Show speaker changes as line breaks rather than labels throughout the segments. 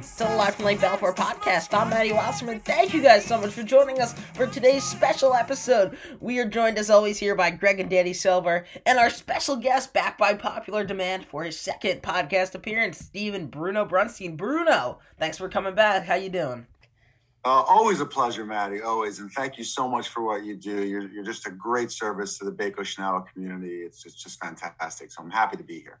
to the Live from Lake Balfour podcast. I'm Maddie Wasserman. Thank you guys so much for joining us for today's special episode. We are joined as always here by Greg and Danny Silver, and our special guest back by popular demand for his second podcast appearance, Stephen Bruno Brunstein. Bruno, thanks for coming back. How you doing?
Uh, always a pleasure, Maddie. Always, and thank you so much for what you do. You're, you're just a great service to the Baco Che-Na-Wah community. It's just, just fantastic. So I'm happy to be here.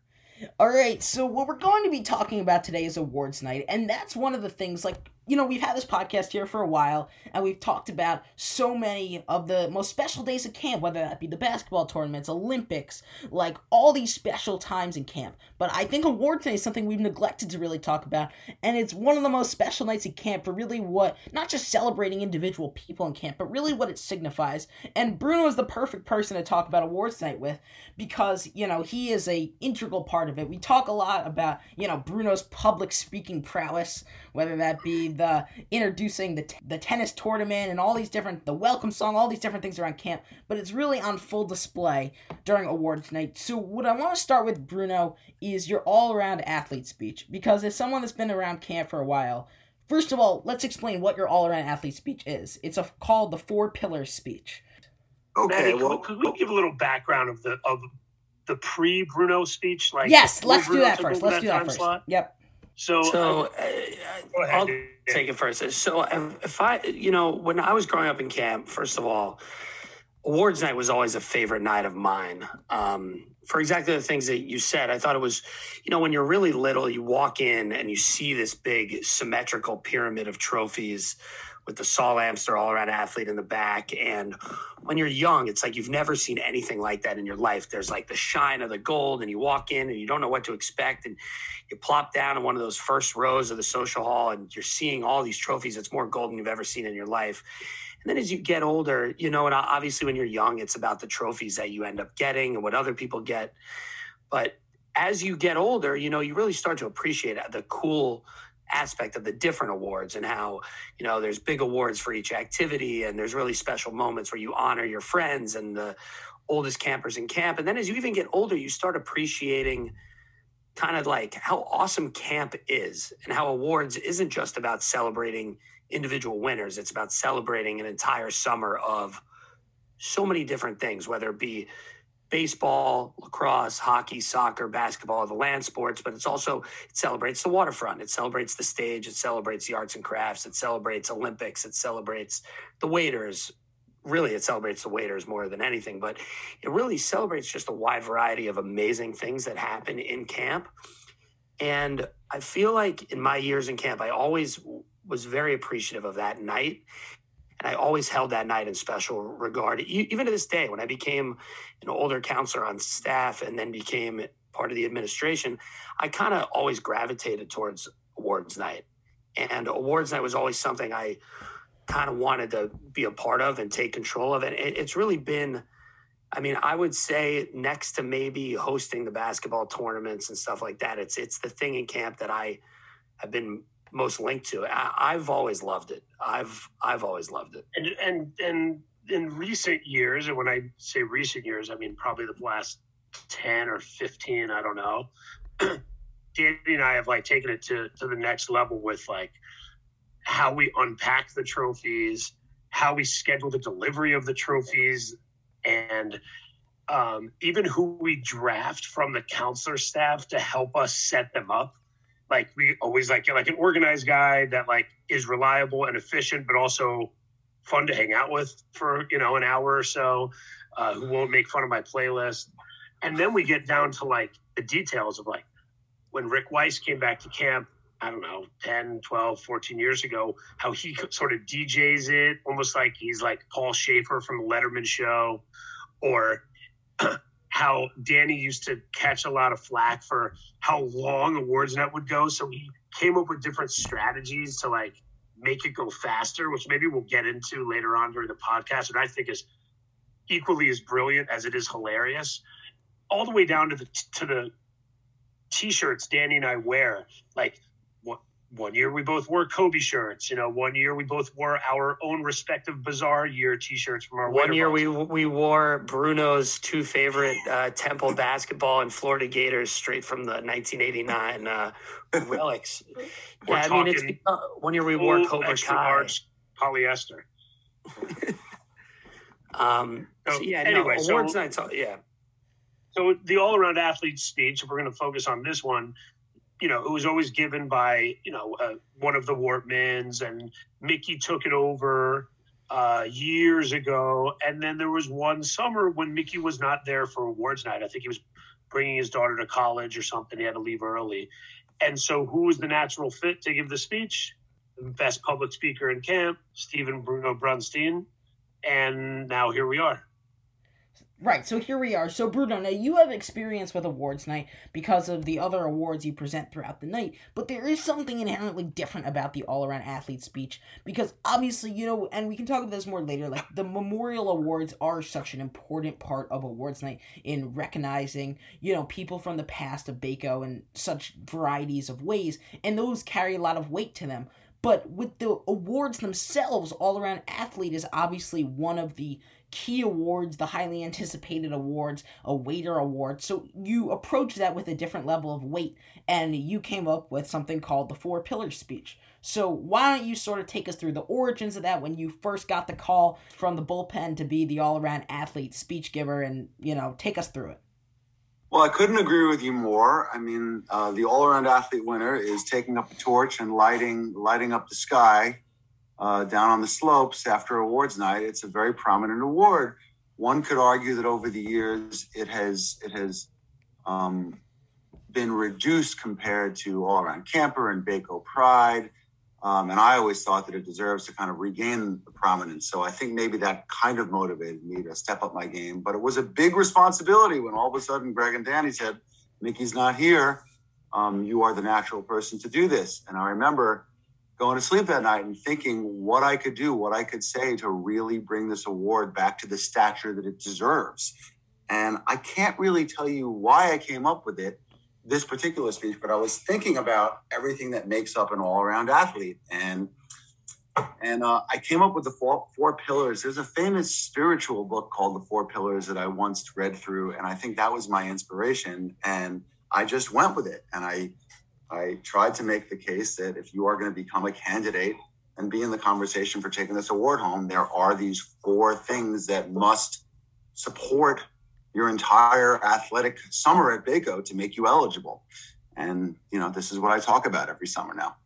All right, so what we're going to be talking about today is awards night, and that's one of the things like you know, we've had this podcast here for a while, and we've talked about so many of the most special days of camp, whether that be the basketball tournaments, Olympics, like all these special times in camp. But I think awards night is something we've neglected to really talk about, and it's one of the most special nights in camp for really what, not just celebrating individual people in camp, but really what it signifies. And Bruno is the perfect person to talk about awards night with because, you know, he is a integral part of it. We talk a lot about, you know, Bruno's public speaking prowess, whether that be the introducing the, t- the tennis tournament and all these different the welcome song all these different things around camp but it's really on full display during awards night. So what i want to start with bruno is your all-around athlete speech because as someone that's been around camp for a while first of all let's explain what your all-around athlete speech is. It's a, called the four pillars speech.
Okay Maddie, well could we give a little background of the of the pre bruno speech like
yes let's do that first. let's do that first. slot? yep
so, so uh, I'll take it first. So, if I, you know, when I was growing up in camp, first of all, awards night was always a favorite night of mine. Um, for exactly the things that you said, I thought it was, you know, when you're really little, you walk in and you see this big symmetrical pyramid of trophies with the Saul Amster all around athlete in the back. And when you're young, it's like you've never seen anything like that in your life. There's like the shine of the gold, and you walk in and you don't know what to expect. And you plop down in one of those first rows of the social hall, and you're seeing all these trophies. It's more gold than you've ever seen in your life. And then as you get older, you know, and obviously when you're young, it's about the trophies that you end up getting and what other people get. But as you get older, you know, you really start to appreciate the cool aspect of the different awards and how you know there's big awards for each activity and there's really special moments where you honor your friends and the oldest campers in camp. And then as you even get older you start appreciating kind of like how awesome camp is and how awards isn't just about celebrating individual winners. It's about celebrating an entire summer of so many different things whether it be baseball, lacrosse, hockey, soccer, basketball, the land sports, but it's also it celebrates the waterfront, it celebrates the stage, it celebrates the arts and crafts, it celebrates Olympics, it celebrates the waiters. Really, it celebrates the waiters more than anything, but it really celebrates just a wide variety of amazing things that happen in camp. And I feel like in my years in camp, I always was very appreciative of that night and I always held that night in special regard. Even to this day, when I became an older counselor on staff and then became part of the administration, I kind of always gravitated towards awards night. And awards night was always something I kind of wanted to be a part of and take control of. And it's really been, I mean, I would say next to maybe hosting the basketball tournaments and stuff like that, it's it's the thing in camp that I have been most linked to. I, have always loved it. I've I've always loved it.
And and and in recent years, and when I say recent years, I mean probably the last ten or fifteen. I don't know. Danny and I have like taken it to to the next level with like how we unpack the trophies, how we schedule the delivery of the trophies, and um, even who we draft from the counselor staff to help us set them up like we always like like an organized guy that like is reliable and efficient, but also fun to hang out with for you know an hour or so, uh, who won't make fun of my playlist. And then we get down to like the details of like when Rick Weiss came back to camp, I don't know, 10, 12, 14 years ago, how he sort of DJs it almost like he's like Paul Shaffer from the Letterman show or how Danny used to catch a lot of flack for how long awards would go. So he came up with different strategies to like make it go faster, which maybe we'll get into later on during the podcast. And I think is equally as brilliant as it is hilarious. All the way down to the to the t-shirts Danny and I wear. Like one year we both wore Kobe shirts. You know, one year we both wore our own respective bazaar year T-shirts from our.
One year we we wore Bruno's two favorite uh, Temple basketball and Florida Gators straight from the 1989 uh, relics. yeah, I mean it's uh, one year we wore Cobra Kai
polyester.
um. So, yeah. Anyway, no, awards so, nights. Yeah.
So the all-around athlete speech. If we're going to focus on this one, you know, it was always given by, you know, uh, one of the Wortmans, and Mickey took it over uh, years ago. And then there was one summer when Mickey was not there for awards night. I think he was bringing his daughter to college or something. He had to leave early. And so, who was the natural fit to give the speech? Best public speaker in camp, Stephen Bruno Brunstein. And now here we are.
Right, so here we are. So, Bruno, now you have experience with awards night because of the other awards you present throughout the night, but there is something inherently different about the all around athlete speech because obviously, you know, and we can talk about this more later, like the memorial awards are such an important part of awards night in recognizing, you know, people from the past of Baco in such varieties of ways, and those carry a lot of weight to them. But with the awards themselves, all around athlete is obviously one of the key awards, the highly anticipated awards, a waiter award. So you approach that with a different level of weight, and you came up with something called the Four Pillars speech. So why don't you sort of take us through the origins of that when you first got the call from the bullpen to be the all-around athlete speech giver, and you know, take us through it.
Well, I couldn't agree with you more. I mean, uh, the all-around athlete winner is taking up a torch and lighting lighting up the sky uh, down on the slopes after awards night. It's a very prominent award. One could argue that over the years it has it has um, been reduced compared to all around camper and Baco Pride. Um, and I always thought that it deserves to kind of regain the prominence. So I think maybe that kind of motivated me to step up my game. But it was a big responsibility when all of a sudden Greg and Danny said, Mickey's not here. Um, you are the natural person to do this. And I remember going to sleep that night and thinking what I could do, what I could say to really bring this award back to the stature that it deserves. And I can't really tell you why I came up with it, this particular speech, but I was thinking about everything that makes up an all-around athlete. And and uh, I came up with the four, four pillars. There's a famous spiritual book called The Four Pillars that I once read through, and I think that was my inspiration. And I just went with it, and I I tried to make the case that if you are going to become a candidate and be in the conversation for taking this award home, there are these four things that must support your entire athletic summer at Baco to make you eligible. And, you know, this is what I talk about every summer now.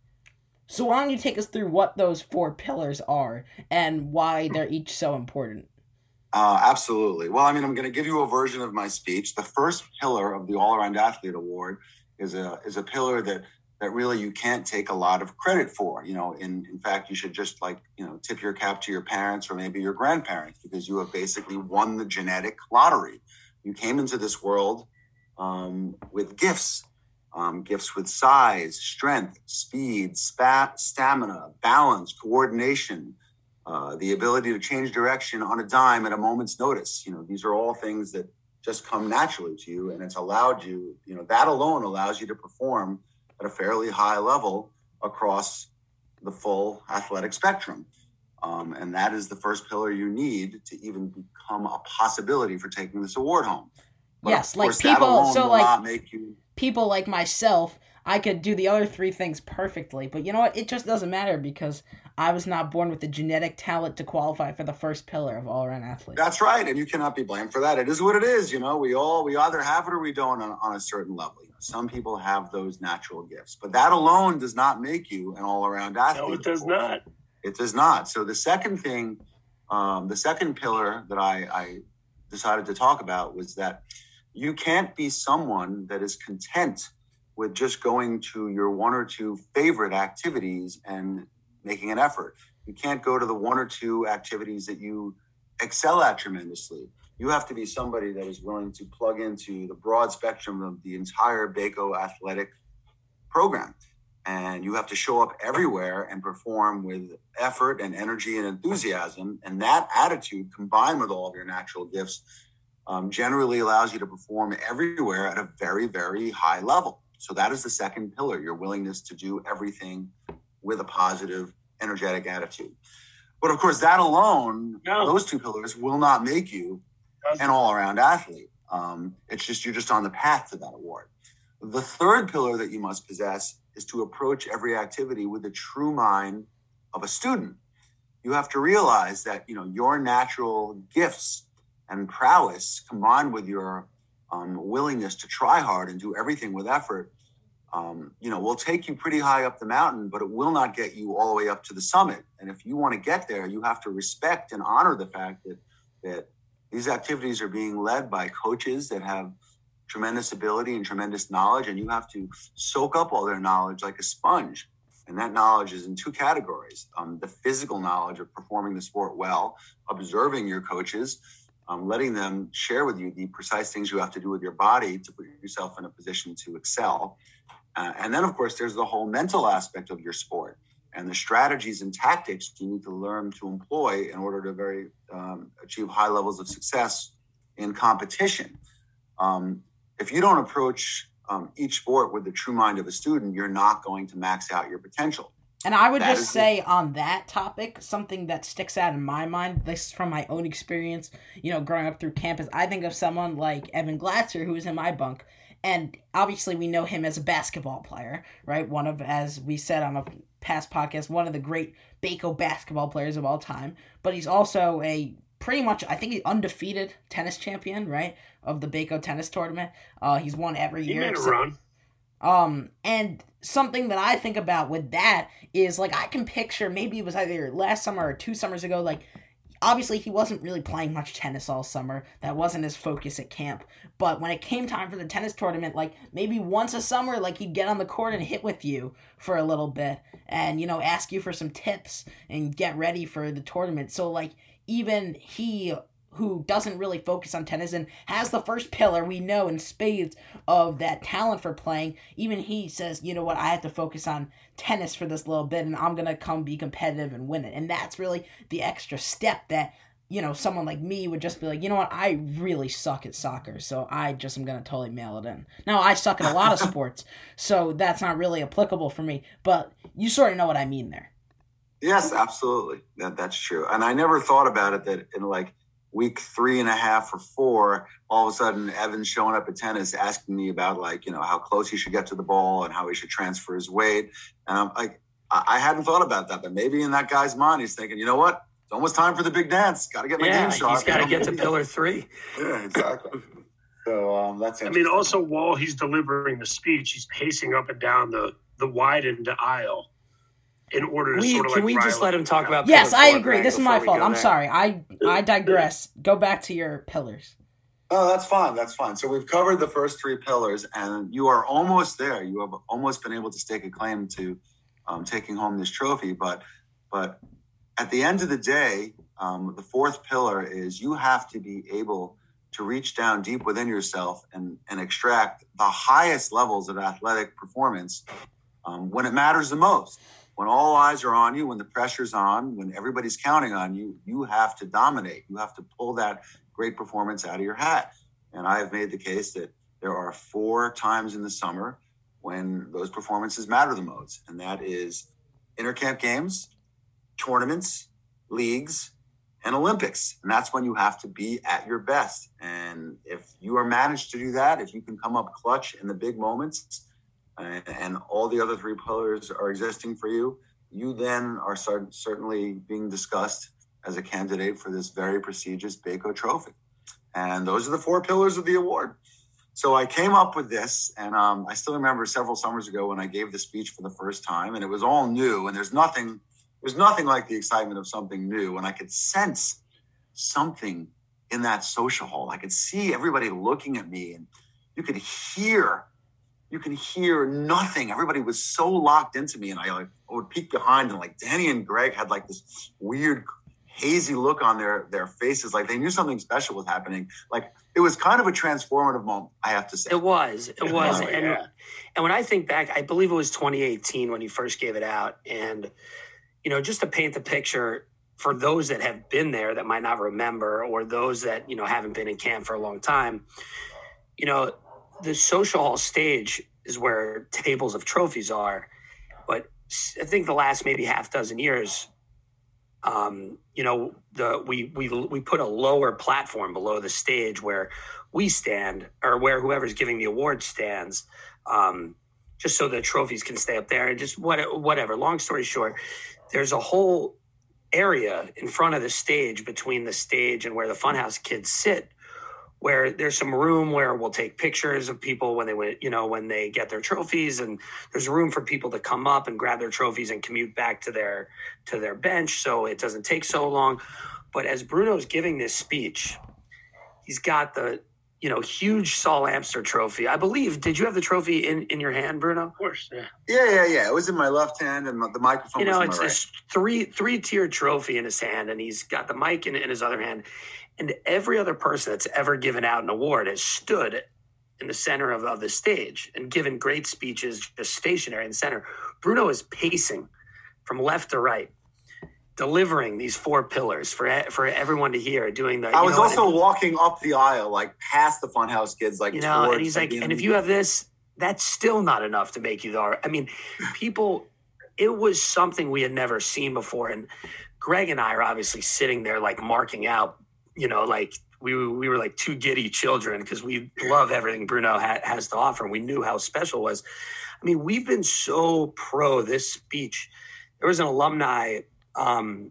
So, why don't you take us through what those four pillars are and why they're each so important?
Uh, absolutely. Well, I mean, I'm going to give you a version of my speech. The first pillar of the All Around Athlete Award is a is a pillar that that really you can't take a lot of credit for. You know, in in fact, you should just like you know tip your cap to your parents or maybe your grandparents because you have basically won the genetic lottery. You came into this world um, with gifts, um, gifts with size, strength, speed, spat, stamina, balance, coordination. Uh, the ability to change direction on a dime at a moment's notice. You know, these are all things that just come naturally to you and it's allowed you you know that alone allows you to perform at a fairly high level across the full athletic spectrum um, and that is the first pillar you need to even become a possibility for taking this award home
but yes like people so like you... people like myself I could do the other three things perfectly, but you know what? It just doesn't matter because I was not born with the genetic talent to qualify for the first pillar of all around athlete.
That's right, and you cannot be blamed for that. It is what it is. You know, we all we either have it or we don't on, on a certain level. You know, some people have those natural gifts, but that alone does not make you an all around athlete.
No, it does not.
It does not. So the second thing, um, the second pillar that I, I decided to talk about was that you can't be someone that is content with just going to your one or two favorite activities and making an effort. You can't go to the one or two activities that you excel at tremendously. You have to be somebody that is willing to plug into the broad spectrum of the entire Baco athletic program. And you have to show up everywhere and perform with effort and energy and enthusiasm. And that attitude, combined with all of your natural gifts, um, generally allows you to perform everywhere at a very, very high level. So that is the second pillar your willingness to do everything with a positive, energetic attitude. But of course, that alone, no. those two pillars will not make you an all around athlete. Um, it's just you're just on the path to that award. The third pillar that you must possess is to approach every activity with the true mind of a student. You have to realize that you know your natural gifts and prowess combined with your um, willingness to try hard and do everything with effort, um, you know, will take you pretty high up the mountain, but it will not get you all the way up to the summit. And if you want to get there, you have to respect and honor the fact that that these activities are being led by coaches that have tremendous ability and tremendous knowledge, and you have to soak up all their knowledge like a sponge. And that knowledge is in two categories um, the physical knowledge of performing the sport well, observing your coaches, um, letting them share with you the precise things you have to do with your body to put yourself in a position to excel. Uh, and then, of course, there's the whole mental aspect of your sport and the strategies and tactics you need to learn to employ in order to very um, achieve high levels of success in competition. Um, if you don't approach um, each sport with the true mind of a student, you're not going to max out your potential.
And I would that just say it. on that topic, something that sticks out in my mind, this is from my own experience, you know, growing up through campus, I think of someone like Evan Glatzer, who was in my bunk. And obviously, we know him as a basketball player, right? One of, as we said on a past podcast, one of the great Baco basketball players of all time. But he's also a pretty much, I think, undefeated tennis champion, right? Of the Baco tennis tournament. Uh, he's won every year.
He made a run.
Um, and something that I think about with that is like I can picture maybe it was either last summer or two summers ago, like obviously he wasn't really playing much tennis all summer. That wasn't his focus at camp. But when it came time for the tennis tournament, like maybe once a summer, like he'd get on the court and hit with you for a little bit and, you know, ask you for some tips and get ready for the tournament. So like even he who doesn't really focus on tennis and has the first pillar we know in spades of that talent for playing, even he says, you know what, I have to focus on tennis for this little bit and I'm going to come be competitive and win it. And that's really the extra step that, you know, someone like me would just be like, you know what, I really suck at soccer, so I just am going to totally mail it in. Now, I suck at a lot of sports, so that's not really applicable for me, but you sort of know what I mean there.
Yes, absolutely. That that's true. And I never thought about it that in like week three and a half or four, all of a sudden Evan's showing up at tennis asking me about like, you know, how close he should get to the ball and how he should transfer his weight. And I'm like, I hadn't thought about that, but maybe in that guy's mind, he's thinking, you know what? It's almost time for the big dance. Got to get my yeah, game shot.
He's got to get to pillar three.
yeah, exactly. So um, that's.
I mean, also while he's delivering the speech, he's pacing up and down the the widened aisle in order to we, sort of
can
like
we just let him talk about
yes i agree. this is my fault. i'm there. sorry. I i digress. Go back to your pillars.
Oh that's fine. That's fine. So we've covered the first three pillars and you are almost there. You have almost been able to stake a claim to um, taking home this trophy but but at the end of the day um, the fourth pillar is you have to be able to reach down deep within yourself and, and extract the highest levels of athletic performance um, when it matters the most when all eyes are on you, when the pressure's on, when everybody's counting on you, you have to dominate. You have to pull that great performance out of your hat. And I have made the case that there are four times in the summer when those performances matter the most, and that is intercamp games, tournaments, leagues, and Olympics. And that's when you have to be at your best. And if you are managed to do that, if you can come up clutch in the big moments, and all the other three pillars are existing for you, you then are certainly being discussed as a candidate for this very prestigious Baco Trophy. And those are the four pillars of the award. So I came up with this, and um, I still remember several summers ago when I gave the speech for the first time, and it was all new, and there's nothing, there's nothing like the excitement of something new, and I could sense something in that social hall. I could see everybody looking at me, and you could hear you can hear nothing. Everybody was so locked into me, and I like I would peek behind, and like Danny and Greg had like this weird hazy look on their their faces, like they knew something special was happening. Like it was kind of a transformative moment, I have to say.
It was. It oh, was. Oh, and yeah. and when I think back, I believe it was 2018 when you first gave it out, and you know, just to paint the picture for those that have been there that might not remember, or those that you know haven't been in camp for a long time, you know, the social hall stage is where tables of trophies are. But I think the last maybe half dozen years, um, you know, the we we we put a lower platform below the stage where we stand or where whoever's giving the award stands, um, just so the trophies can stay up there and just what whatever. Long story short, there's a whole area in front of the stage between the stage and where the funhouse kids sit where there's some room where we'll take pictures of people when they you know when they get their trophies and there's room for people to come up and grab their trophies and commute back to their to their bench so it doesn't take so long. But as bruno's giving this speech he's got the you know huge saul amster trophy. I believe did you have the trophy in in your hand bruno?
Of course yeah.
Yeah yeah yeah. It was in my left hand and the microphone
you know
it's
right. this three three tier trophy in his hand and he's got the mic in, in his other hand. And every other person that's ever given out an award has stood in the center of, of the stage and given great speeches just stationary in the center. Bruno is pacing from left to right, delivering these four pillars for for everyone to hear. Doing the.
I was know, also and, walking up the aisle, like past the funhouse kids, like
you know, and he's like, and if you have this, that's still not enough to make you the. I mean, people, it was something we had never seen before, and Greg and I are obviously sitting there like marking out you know, like we we were like two giddy children because we love everything Bruno ha- has to offer, and we knew how special it was. I mean, we've been so pro this speech. There was an alumni um,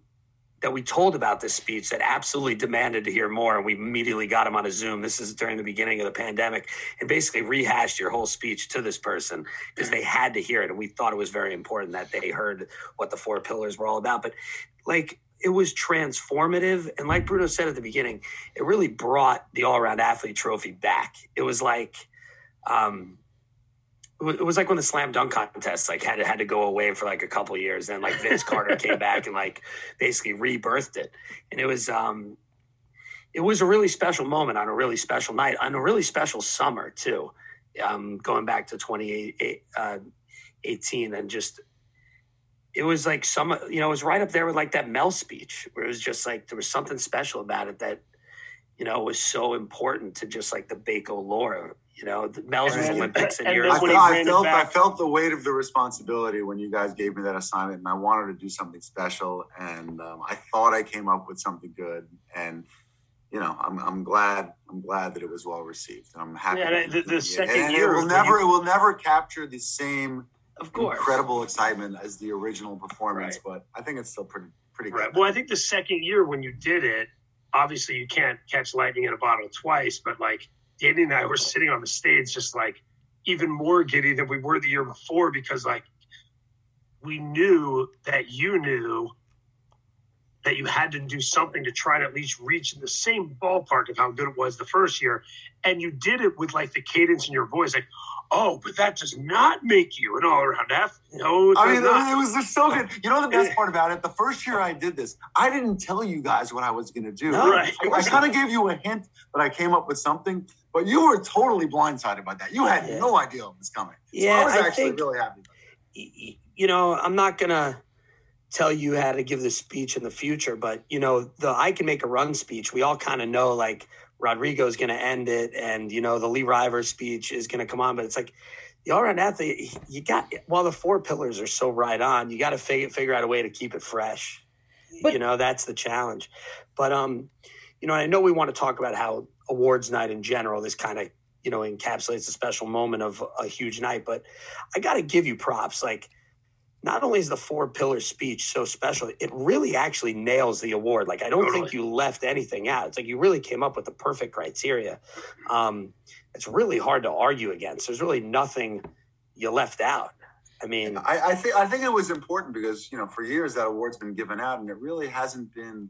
that we told about this speech that absolutely demanded to hear more, and we immediately got him on a Zoom. This is during the beginning of the pandemic, and basically rehashed your whole speech to this person because they had to hear it, and we thought it was very important that they heard what the four pillars were all about. But like it was transformative. And like Bruno said at the beginning, it really brought the all around athlete trophy back. It was like, um, it was like when the slam dunk contest like had had to go away for like a couple years. Then like Vince Carter came back and like basically rebirthed it, and it was um, it was a really special moment on a really special night on a really special summer too. Um, going back to 2018 uh, and just it was like some you know it was right up there with like that mel speech where it was just like there was something special about it that you know was so important to just like the Baco lore you know mel's was olympics and, and yours
I, felt, I felt I felt the weight of the responsibility when you guys gave me that assignment and i wanted to do something special and um, i thought i came up with something good and you know, I'm, I'm glad I'm glad that it was well received. and I'm happy.
Yeah, the, the second and year
it will never you... it will never capture the same
of course
incredible excitement as the original performance, right. but I think it's still pretty pretty good.
Right. Well, I think the second year when you did it, obviously you can't catch lightning in a bottle twice, but like Danny and I were sitting on the stage just like even more giddy than we were the year before because like we knew that you knew that you had to do something to try to at least reach the same ballpark of how good it was the first year. And you did it with like the cadence in your voice, like, oh, but that does not make you an all around athlete. No,
I mean, not. it was just so good. You know the best part about it? The first year I did this, I didn't tell you guys what I was going to do.
No, right.
I, I kind of gave you a hint that I came up with something, but you were totally blindsided by that. You had yeah. no idea it was coming. So yeah, I was actually I think, really happy.
You know, I'm not going to tell you how to give the speech in the future, but you know, the I can make a run speech. We all kind of know like Rodrigo's going to end it, and you know the Lee Rivers speech is going to come on. But it's like the all-around athlete, you got while the four pillars are so right on, you got to figure figure out a way to keep it fresh. But, you know that's the challenge. But um, you know, I know we want to talk about how awards night in general, this kind of you know encapsulates a special moment of a huge night. But I got to give you props, like not only is the four pillar speech so special, it really actually nails the award. Like I don't totally. think you left anything out. It's like you really came up with the perfect criteria. Um, it's really hard to argue against. There's really nothing you left out. I mean,
I, I think I think it was important because you know for years that award's been given out and it really hasn't been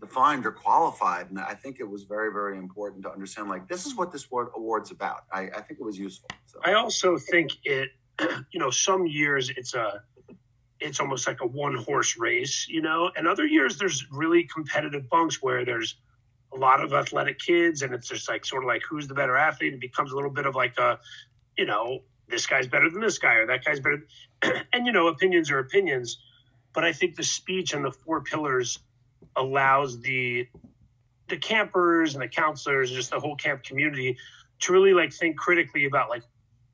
defined or qualified. And I think it was very very important to understand like this is what this award's about. I, I think it was useful.
So. I also think it you know, some years it's a it's almost like a one horse race, you know, and other years there's really competitive bunks where there's a lot of athletic kids and it's just like sort of like who's the better athlete. It becomes a little bit of like a, you know, this guy's better than this guy or that guy's better. and you know, opinions are opinions. But I think the speech and the four pillars allows the the campers and the counselors just the whole camp community to really like think critically about like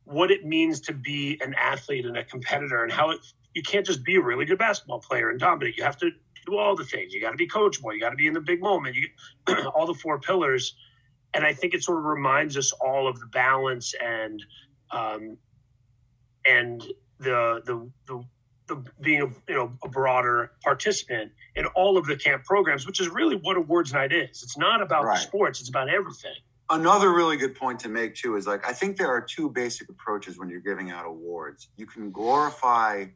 what it means to be an athlete and a competitor and how it, you can't just be a really good basketball player and dominate. You have to do all the things. You got to be coachable. You got to be in the big moment. You all the four pillars. And I think it sort of reminds us all of the balance and um, and the the the the being a you know a broader participant in all of the camp programs, which is really what awards night is. It's not about right. sports; it's about everything.
Another really good point to make too is like I think there are two basic approaches when you're giving out awards. You can glorify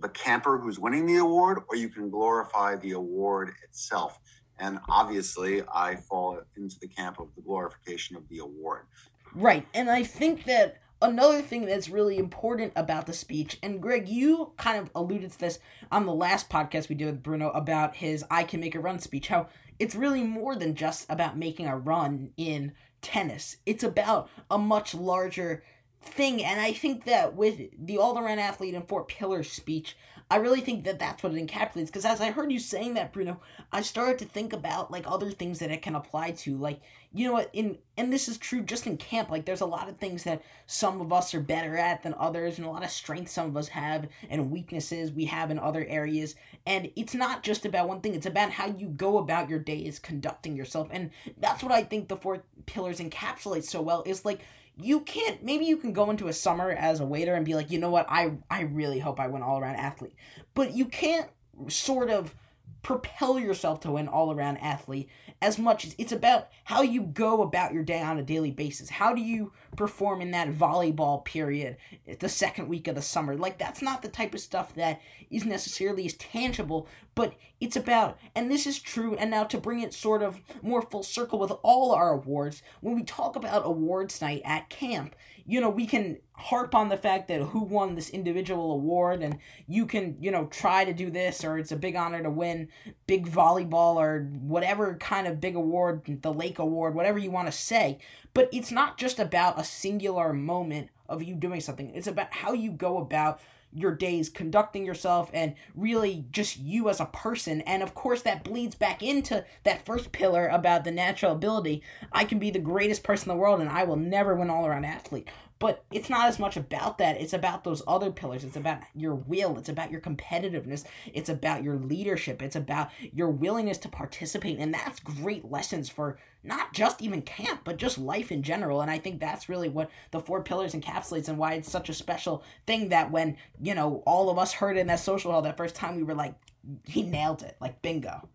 the camper who's winning the award, or you can glorify the award itself. And obviously, I fall into the camp of the glorification of the award.
Right, and I think that another thing that's really important about the speech, and Greg, you kind of alluded to this on the last podcast we did with Bruno about his I Can Make a Run speech, how it's really more than just about making a run in tennis. It's about a much larger thing, and I think that with the all around athlete and four pillars speech, I really think that that's what it encapsulates. Because as I heard you saying that, Bruno, I started to think about like other things that it can apply to. Like you know what, in and this is true just in camp. Like there's a lot of things that some of us are better at than others, and a lot of strengths some of us have, and weaknesses we have in other areas. And it's not just about one thing; it's about how you go about your days, conducting yourself, and that's what I think the four pillars encapsulate so well. Is like you can't maybe you can go into a summer as a waiter and be like you know what? I i really hope i win all around athlete. But you can't sort of propel yourself to an all around athlete as much as it's about how you go about your day on a daily basis. How do you perform in that volleyball period, the second week of the summer? Like, that's not the type of stuff that is necessarily as tangible, but it's about, and this is true, and now to bring it sort of more full circle with all our awards, when we talk about awards night at camp, you know, we can harp on the fact that who won this individual award and you can, you know, try to do this or it's a big honor to win big volleyball or whatever kind of big award, the Lake Award, whatever you want to say. But it's not just about a singular moment of you doing something. It's about how you go about your days conducting yourself and really just you as a person. And of course that bleeds back into that first pillar about the natural ability. I can be the greatest person in the world and i will never win all around athlete but it's not as much about that. It's about those other pillars. It's about your will. It's about your competitiveness. It's about your leadership. It's about your willingness to participate. And that's great lessons for not just even camp, but just life in general. And I think that's really what the four pillars encapsulates and why it's such a special thing that when, you know, all of us heard it in that social hall that first time, we were like, he nailed it. Like, bingo.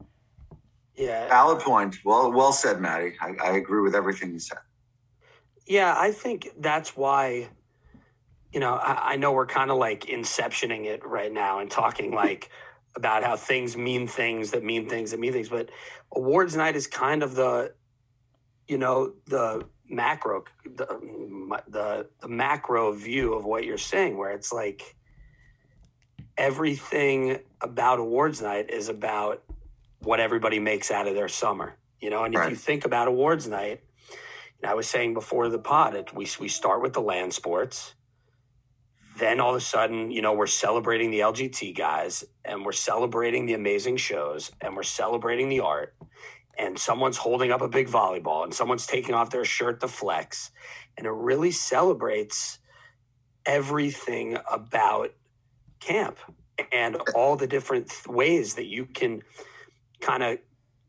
Yeah. Valid point. Well, well said, Maddie. I, I agree with everything you said.
Yeah, I think that's why, you know, I, I know we're kind of like inceptioning it right now and talking like about how things mean things that mean things that mean things. But awards night is kind of the, you know, the macro, the, um, the, the macro view of what you're saying, where it's like everything about awards night is about what everybody makes out of their summer, you know. And right. if you think about awards night, I was saying before the pod, it, we, we start with the land sports. Then all of a sudden, you know, we're celebrating the LGT guys and we're celebrating the amazing shows and we're celebrating the art. And someone's holding up a big volleyball and someone's taking off their shirt to flex. And it really celebrates everything about camp and all the different ways that you can kind of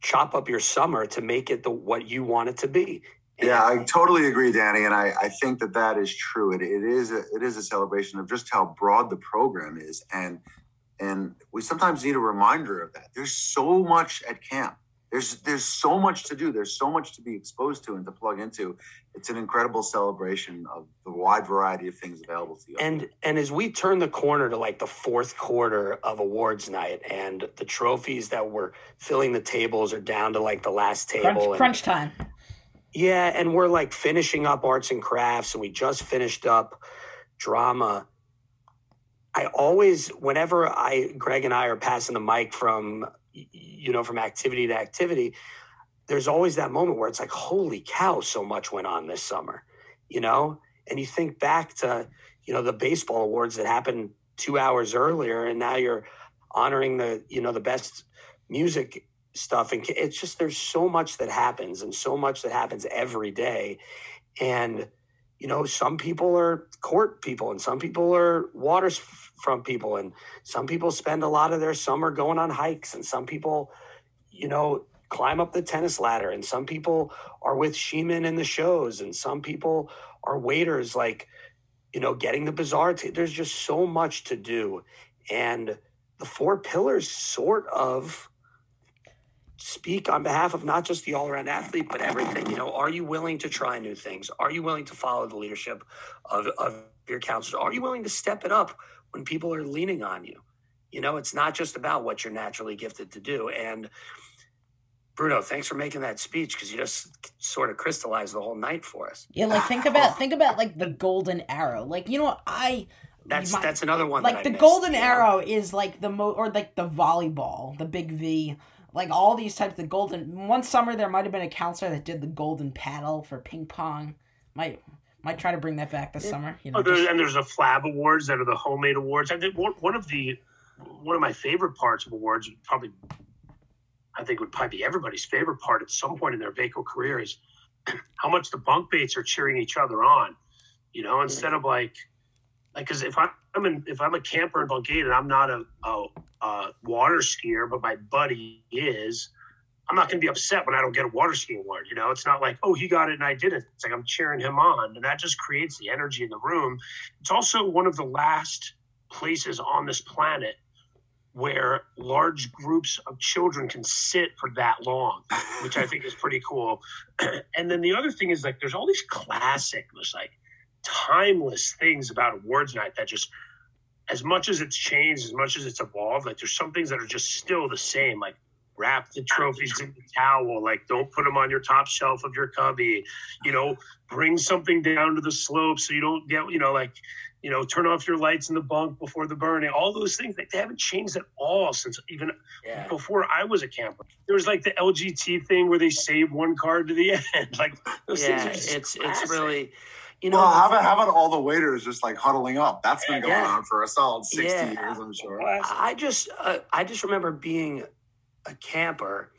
chop up your summer to make it the what you want it to be
yeah, I totally agree, Danny, and I, I think that that is true. It, it is a, it is a celebration of just how broad the program is, and and we sometimes need a reminder of that. There's so much at camp. There's there's so much to do. There's so much to be exposed to and to plug into. It's an incredible celebration of the wide variety of things available to you.
And and as we turn the corner to like the fourth quarter of awards night, and the trophies that were filling the tables are down to like the last table.
Crunch,
and,
crunch time
yeah, and we're like finishing up arts and crafts, and we just finished up drama. I always, whenever I, Greg and I are passing the mic from, you know, from activity to activity, there's always that moment where it's like, holy cow, so much went on this summer, you know? And you think back to, you know, the baseball awards that happened two hours earlier, and now you're honoring the, you know, the best music stuff and it's just there's so much that happens and so much that happens every day and you know, some people are court people and some people are waterfront people and some people spend a lot of their summer going on hikes and some people, you know, climb up the tennis ladder and some people are with Sheeman in the shows and some people are waiters like, you know, getting the bazaar. T- There's just so much to do. And the four pillars sort of speak on behalf of not just the all around athlete, but everything. You know, are you willing to try new things? Are you willing to follow the leadership of, of your counselors? Are you willing to step it up when people are leaning on you? You know, it's not just about what you're naturally gifted to do. And Bruno, thanks for making that speech because you just sort of crystallized the whole night for us.
Yeah, like think about think about like the golden arrow. Like you know I
that's my, that's another one.
Like the
missed,
golden arrow is like the mo or like the volleyball, the big V like all these types of golden. One summer there might have been a counselor that did the golden paddle for ping pong. Might might try to bring that back this summer. You oh, know,
oh, just... and there's the Flab Awards that are the homemade awards. I think one of the one of my favorite parts of awards, probably, I think would probably be everybody's favorite part at some point in their Baco career is how much the bunk baits are cheering each other on. You know, instead of like like because if I'm in, if I'm a camper in Bungate and I'm not a, a, a water skier, but my buddy is, I'm not going to be upset when I don't get a water ski award. You know, it's not like, oh, he got it and I didn't. It's like I'm cheering him on. And that just creates the energy in the room. It's also one of the last places on this planet where large groups of children can sit for that long, which I think is pretty cool. and then the other thing is like, there's all these classic, like timeless things about awards night that just as much as it's changed, as much as it's evolved, like there's some things that are just still the same. Like wrap the trophies in the towel. Like don't put them on your top shelf of your cubby. You know, bring something down to the slope so you don't get. You know, like you know, turn off your lights in the bunk before the burning. All those things like, they haven't changed at all since even yeah. before I was a camper. There was like the LGT thing where they save one card to the end. like those
yeah, it's classic. it's really
you know, well, how about how about all the waiters just like huddling up? That's been going yeah. on for a solid sixty yeah. years, I'm sure.
I just uh, I just remember being a camper.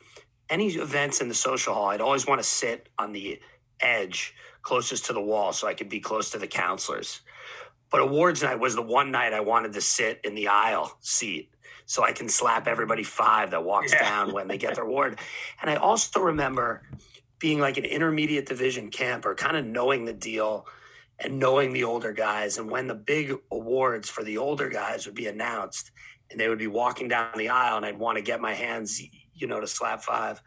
Any events in the social hall, I'd always want to sit on the edge closest to the wall so I could be close to the counselors. But awards night was the one night I wanted to sit in the aisle seat so I can slap everybody five that walks yeah. down when they get their award. And I also remember being like an intermediate division camper, kind of knowing the deal and knowing the older guys. And when the big awards for the older guys would be announced and they would be walking down the aisle and I'd want to get my hands, you know, to slap five,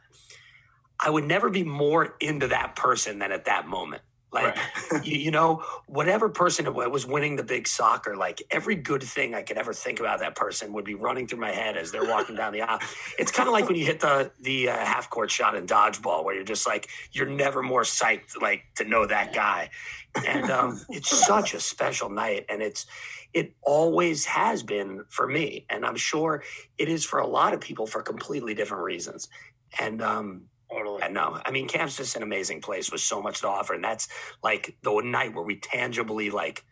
I would never be more into that person than at that moment. Like, right. you, you, know, whatever person was winning the big soccer, like every good thing I could ever think about that person would be running through my head as they're walking down the aisle. It's kind of like when you hit the the uh, half court shot in dodgeball, where you're just like you're never more psyched like to know that guy. And um, it's such a special night, and it's it always has been for me, and I'm sure it is for a lot of people for completely different reasons. And um, Totally. And no, I mean, camp's just an amazing place with so much to offer. And that's like the night where we tangibly, like,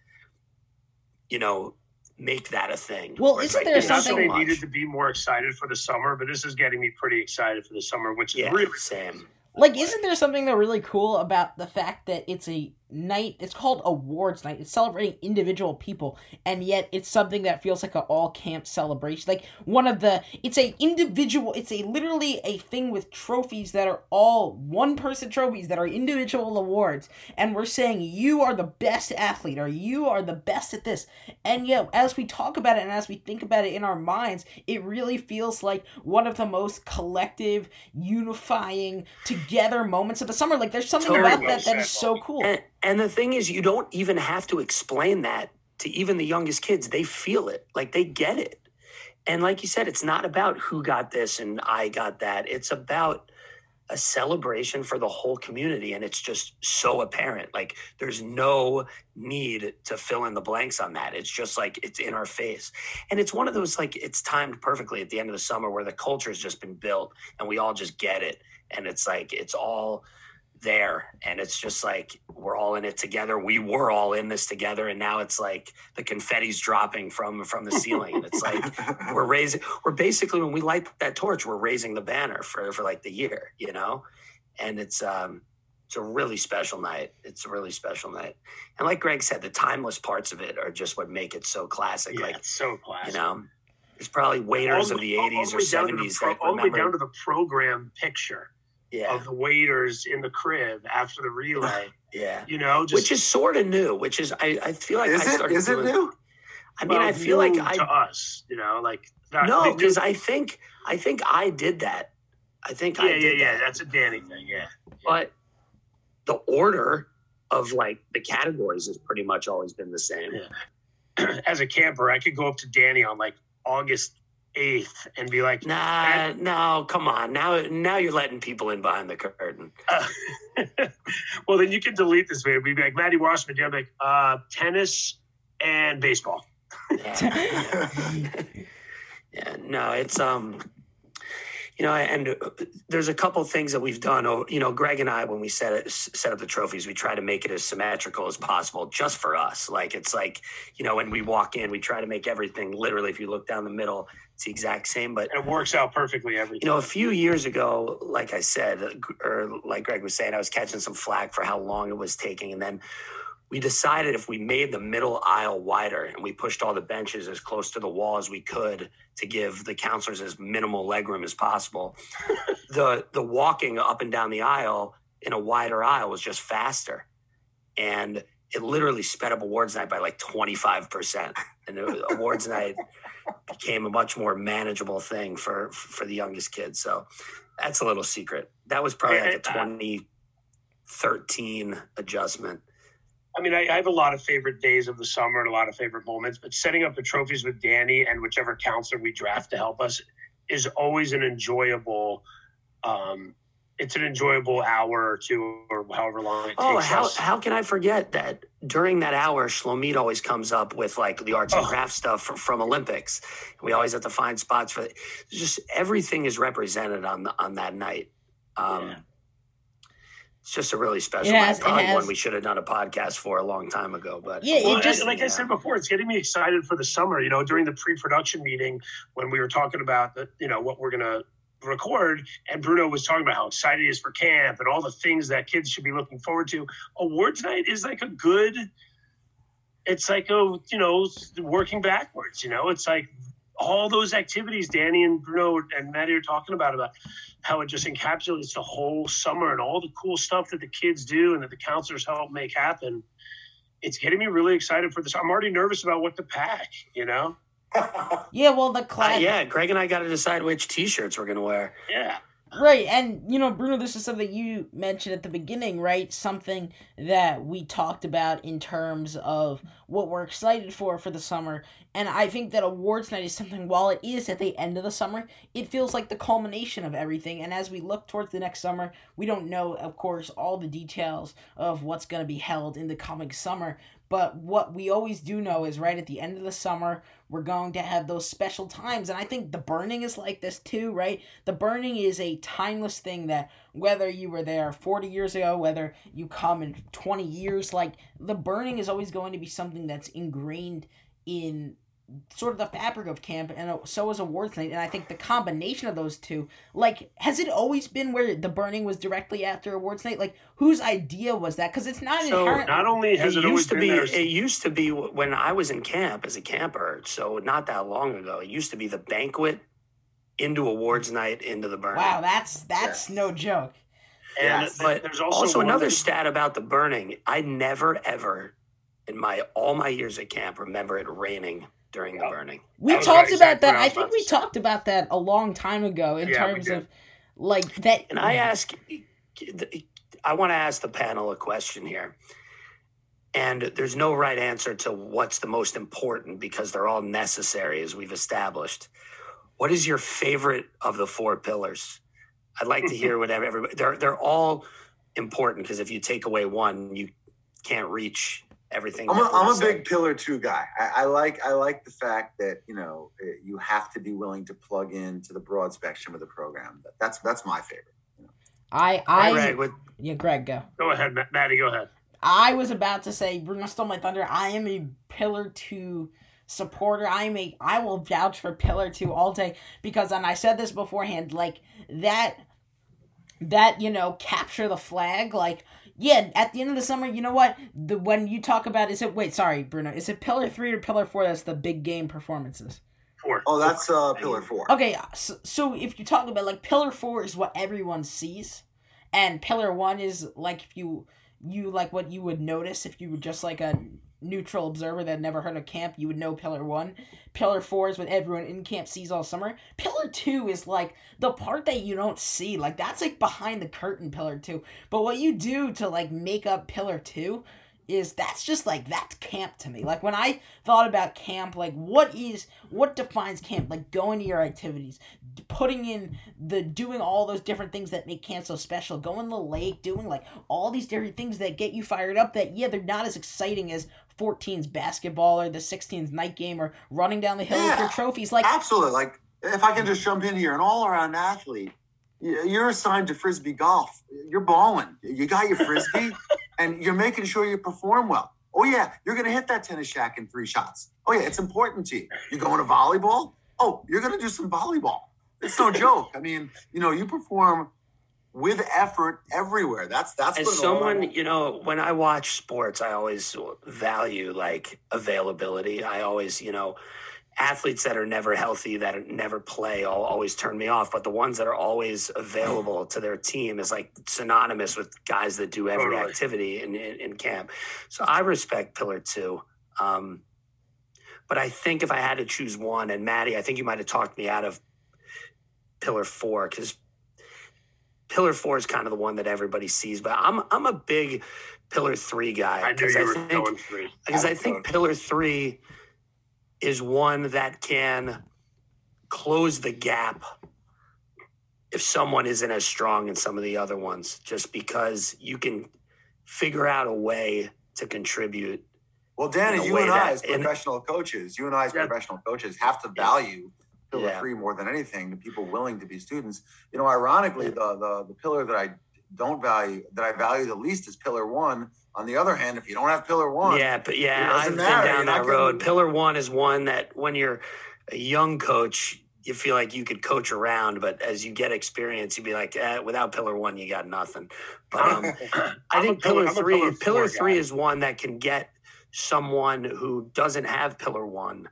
you know, make that a thing.
Well, isn't
like,
there something
they needed to be more excited for the summer? But this is getting me pretty excited for the summer, which is
yeah,
really
same.
Like, isn't there something that really cool about the fact that it's a night it's called awards night. It's celebrating individual people and yet it's something that feels like an all camp celebration. Like one of the it's a individual it's a literally a thing with trophies that are all one person trophies that are individual awards. And we're saying you are the best athlete or you are the best at this. And yet as we talk about it and as we think about it in our minds it really feels like one of the most collective unifying together moments of the summer. Like there's something totally about that that is so cool
and, the thing is, you don't even have to explain that to even the youngest kids. They feel it, like they get it. And like you said, it's not about who got this and I got that. It's about a celebration for the whole community. And it's just so apparent. Like there's no need to fill in the blanks on that. It's just like it's in our face. And it's one of those like it's timed perfectly at the end of the summer where the culture has just been built and we all just get it. And it's like it's all there and it's just like we're all in it together we were all in this together and now it's like the confetti's dropping from from the ceiling and it's like we're raising we're basically when we light that torch we're raising the banner for for like the year you know and it's um it's a really special night. It's a really special night. And like Greg said, the timeless parts of it are just what make it so classic.
Yeah,
like
so classic.
you know, it's probably waiters
All
of the
all- all
'80s or
way down to the
'70s
pro-
that
all the way down to the program picture
Yeah,
of the waiters in the crib after the relay.
yeah.
You know, just
Which is sort of new. Which is I, I feel like
is
I
it?
started
Is it new?
I mean,
well,
I feel like
new
I
to us. You know, like not,
no because I think I think I did that. I think
yeah,
I
yeah,
did
yeah.
that.
That's a Danny thing. Yeah.
but the order of like the categories has pretty much always been the same.
Yeah. As a camper, I could go up to Danny on like August eighth and be like,
Nah, no, come on. Now, now you're letting people in behind the curtain.
uh, well, then you can delete this video. Be like, Maddie Wasserman, I'm like, uh, tennis and baseball.
Yeah. yeah, no, it's um, you know, and there's a couple things that we've done. Oh, you know, Greg and I, when we set it, set up the trophies, we try to make it as symmetrical as possible, just for us. Like it's like, you know, when we walk in, we try to make everything literally. If you look down the middle, it's the exact same. But
it works out perfectly every
you know, a few years ago, like I said, or like Greg was saying, I was catching some flack for how long it was taking. And then we decided if we made the middle aisle wider and we pushed all the benches as close to the wall as we could to give the counselors as minimal legroom as possible, the the walking up and down the aisle in a wider aisle was just faster. And it literally sped up awards night by like 25%. And awards night became a much more manageable thing for for the youngest kids. So that's a little secret. That was probably like a
Yeah, uh,
2013 adjustment.
I mean, I, I have a lot of favorite days of the summer and a lot of favorite moments, but setting up the trophies with Danny and whichever counselor we draft to help us is always an enjoyable. Um, it's an enjoyable hour or two, or however long it takes
Oh, how
us.
how can I forget that during that hour, Shlomit always comes up with like the arts and
Oh.
crafts stuff from, from Olympics. We always have to find spots for it. just everything is represented on the, on that night. Um,
Yeah.
It's just a really special.
It
night.
has-
Probably
has-
one we should have done a podcast for a long time ago. But
Yeah,
Well,
just
I- like I said before, it's getting me excited for the summer. You know, during the pre-production meeting when we were talking about the, you know, what we're gonna record, and Bruno was talking about how excited he is for camp and all the things that kids should be looking forward to. Awards night is like a good. It's like a you know working backwards. You know, it's like all those activities Danny and Bruno and Maddie are talking about about how it just encapsulates the whole summer and all the cool stuff that the kids do and that the counselors help make happen it's getting me really excited for this. I'm already nervous about what to pack, you know?
yeah, well the
uh,
class
yeah, Greg and I got to decide which T-shirts we're gonna wear.
Yeah.
Right, and you know, Bruno, this is something you mentioned at the beginning, right? Something that we talked about in terms of what we're excited for for the summer. And I think that awards night is something, while it is at the end of the summer, it feels like the culmination of everything. And as we look towards the next summer, we don't know, of course, all the details of what's going to be held in the coming summer. But what we always do know is right at the end of the summer, we're going to have those special times. And I think the burning is like this too, right? The burning is a timeless thing that whether you were there 40 years ago, whether you come in 20 years, like the burning is always going to be something that's ingrained in sort of the fabric of camp and uh, so is awards night and i think the combination of those two like has it always been where the burning was directly after awards night? Like whose idea was that? Because it's not
So
inherent
not only has
it
it, always
used to
been
be
there,
it used to be when i was in camp as a camper so not that long ago it used to be the banquet into awards night into the burning.
Wow that's that's no joke.
And
Yes,
but
there's also,
also, another
other-
stat about the burning. I never ever in my all my years at camp remember it raining during the burning
we
That
talked about that
I
i think we talked about that a long time ago in
Yeah,
terms of like that
And I ask, I want to ask the panel a question here. And there's no right answer to what's the most important because they're all necessary, as we've established. What is your favorite of the four pillars? I'd like to hear what everybody. They're they're all important because if you take away one, you can't reach everything.
I'm a,
that we
I'm a big pillar two guy. I, I like I like the fact that you know eh, you have to be willing to plug into the broad spectrum of the program. That's that's my favorite.
i
All
i
right, with
yeah greg go
Go ahead, Ma- Maddie. Go ahead.
I was about to say Bruno stole my thunder. I am a Pillar Two supporter. I am a I will vouch for Pillar Two all day because and I said this beforehand, like that that, you know, capture the flag, like yeah, at the end of the summer, you know what? The when you talk about is it wait, sorry, Bruno, is it pillar three or pillar four? That's the big game performances.
Four.
Oh, that's uh, pillar four.
Okay, so, so if you talk about like pillar four is what everyone sees, and pillar one is like if you you like what you would notice if you were just like a neutral observer that never heard of camp, you would know Pillar 1. Pillar 4 is what everyone in camp sees all summer. Pillar 2 is like the part that you don't see. Like that's like behind the curtain Pillar 2. But what you do to like make up Pillar 2 is that's just like that's camp to me. Like when I thought about camp, like what is what defines camp? Like going to your activities, putting in the doing all those different things that make camp so special. Going to the lake, doing like all these different things that get you fired up. That yeah, they're not as exciting as 14's basketball or the 16's night game or running down the hill yeah, with your trophies. Like
absolutely. Like if I can just jump in here, an all around athlete. You're assigned to frisbee golf. You're balling. You got your frisbee and you're making sure you perform well. Oh yeah, you're gonna hit that tennis shack in three shots. Oh yeah, it's important to you. You're going to volleyball. Oh, you're gonna do some volleyball. It's no joke. I mean, you know, you perform with effort everywhere. That's that's
as someone you know. When I watch sports, I always value like availability. I always you know athletes that are never healthy, that never play, all, always turn me off. But the ones that are always available to their team is like synonymous with guys that do every totally. activity in, in, in, camp. So I respect Pillar Two. Um, but I think if I had to choose one, and Maddie, I think you might have talked me out of Pillar Four because Pillar Four is kind of the one that everybody sees. But I'm I'm a big Pillar Three guy.
I knew you I were think, going three
because I think Pillar Three is one that can close the gap if someone isn't as strong as some of the other ones, just because you can figure out a way to contribute.
Well, Danny, you and I, as professional coaches, you and I, as yeah. professional coaches, have to value pillar yeah. three more than anything. The people willing to be students. You know, ironically, the the the pillar that I don't value, that I value the least, is pillar one, on the other hand, if you don't have pillar one,
yeah, but yeah, I've been down that road. Getting... Pillar one is one that when you're a young coach, you feel like you could coach around, but as you get experience, you'd be like, eh, without pillar one, you got nothing. But um, I think pillar, pillar three, pillar, pillar three guy. is one that can get someone who doesn't have pillar one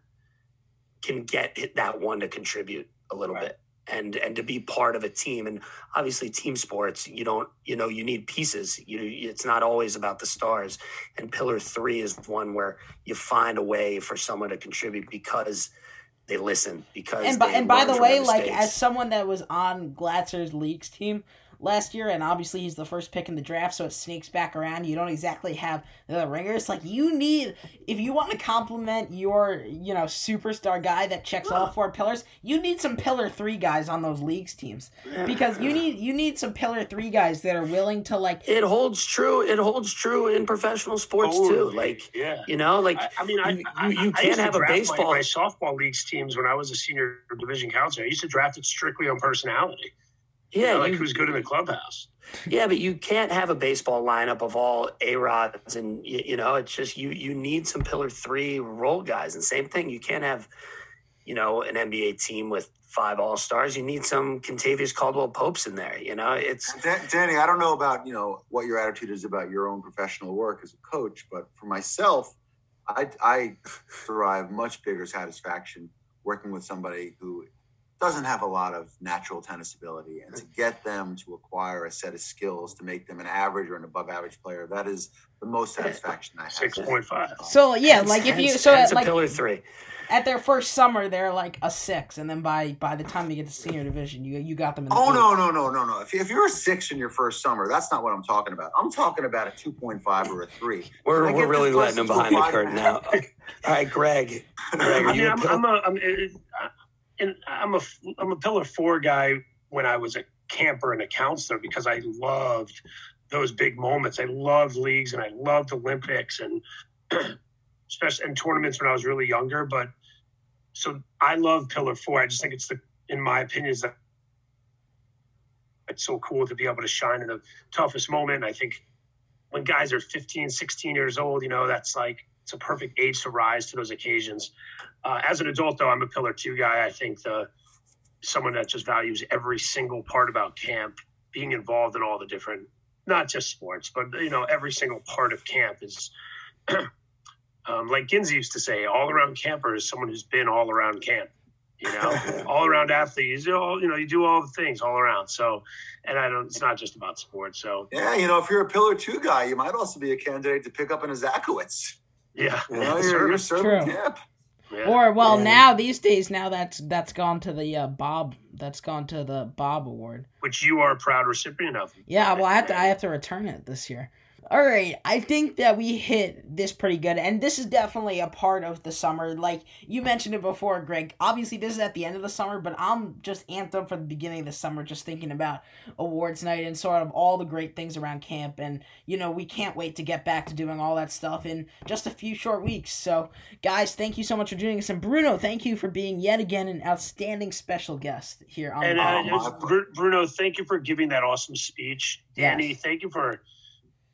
can get that one to contribute a little right. bit and and to be part of a team. And obviously team sports you don't you know you need pieces. You it's not always about the stars. And pillar 3 is one where you find a way for someone to contribute because they listen because
and by, and by the way like as someone that was on Glatzer's leagues team last year, and obviously he's the first pick in the draft, so it sneaks back around. You don't exactly have the ringers. Like you need, if you want to compliment your, you know, superstar guy that checks all four pillars, you need some pillar three guys on those leagues teams because you need you need some pillar three guys that are willing to like.
It holds true. It holds true in professional sports too. Like, yeah, you know, like I, I mean, I, you, you, you can't have a baseball.
My, my softball leagues teams when I was a senior division counselor, I used to draft it strictly on personality. Yeah, you know, like you, who's good in the clubhouse.
Yeah, but you can't have a baseball lineup of all A Rods, and you, you, know, it's just you you need some pillar three role guys, and same thing. You can't have, you know, an NBA team with five All Stars. You need some Kentavious Caldwell Popes in there. You know, it's
Danny. I don't know about you know what your attitude is about your own professional work as a coach, but for myself, I I derive much bigger satisfaction working with somebody who doesn't have a lot of natural tennis ability and to get them to acquire a set of skills to make them an average or an above average player that is the most satisfaction i have.
6.5 um,
so yeah like if you so
at,
like
pillar three.
at their first summer they're like a six and then by by the time they get to senior division you you got them in the
oh no no no no no. If, if you're a six in your first summer that's not what i'm talking about. I'm talking about a 2.5 or a 3
we're, we're really letting them behind the curtain now. all right greg. Greg
I mean, I'm, I'm, a, I'm, and I'm a I'm a pillar four guy when I was a camper and a counselor because I loved those big moments. I loved leagues and I loved Olympics and especially in tournaments when I was really younger. But so I love pillar four. I just think it's the in my opinion is that it's so cool to be able to shine in the toughest moment. I think when guys are 15, 16 years old, you know, that's like it's a perfect age to rise to those occasions. Uh, as an adult, though, I'm a pillar two guy. I think the someone that just values every single part about camp, being involved in all the different not just sports, but you know, every single part of camp is. um, like Ginzy used to say, all around camper is someone who's been all around camp. You know, all around athlete. You all, you know, you do all the things all around. So, and I don't. It's not just about sports. So
yeah, you know, if you're a pillar two guy, you might also be a candidate to pick up an Izakowitz.
Yeah,
you know, you're, you're serving True. camp.
Yeah. Or well, yeah. now these days, now that's that's gone to the uh, Bob. That's gone to the Bob Award,
which you are a proud recipient of.
Yeah, well, I have to I have to return it this year. All right, I think that we hit this pretty good, and this is definitely a part of the summer. Like you mentioned it before, Greg. Obviously, this is at the end of the summer, but I'm just amped up for the beginning of the summer, just thinking about awards night and sort of all the great things around camp. And you know, we can't wait to get back to doing all that stuff in just a few short weeks. So, guys, thank you so much for joining us, and Bruno, thank you for being yet again an outstanding special guest here on.
And uh, Bruno, thank you for giving that awesome speech. Danny, yes. thank you for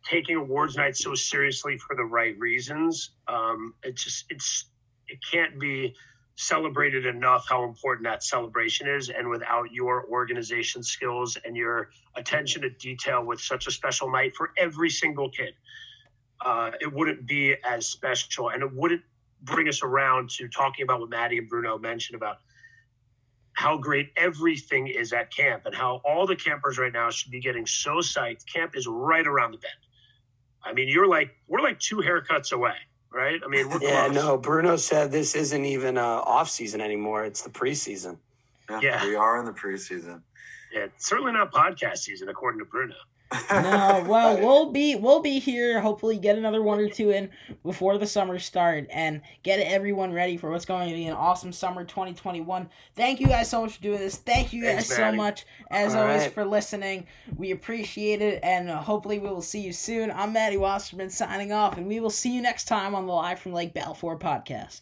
taking awards night so seriously for the right reasons. Um, it just it's it can't be celebrated enough how important that celebration is. And without your organization skills and your attention to detail with such a special night for every single kid uh, it wouldn't be as special. And it wouldn't bring us around to talking about what maddie and bruno mentioned about how great everything is at camp and how all the campers right now should be getting so psyched. Camp is right around the bend I mean, you're like we're like two haircuts away, right? I mean,
yeah, close. no. Bruno said this isn't even uh, off season anymore; it's the preseason.
Yeah, yeah, we are in the preseason.
Yeah, certainly not podcast season, according to Bruno
no, well, we'll be we'll be here. Hopefully, get another one or two in before the summer start, and get everyone ready for what's going to be an awesome summer 2021. Thank you guys so much for doing this. Thank you guys Thanks, so much, as All always, right. for listening. We appreciate it, and hopefully, we will see you soon. I'm Maddie Wasserman signing off, and we will see you next time on the Live from Lake Balfour podcast.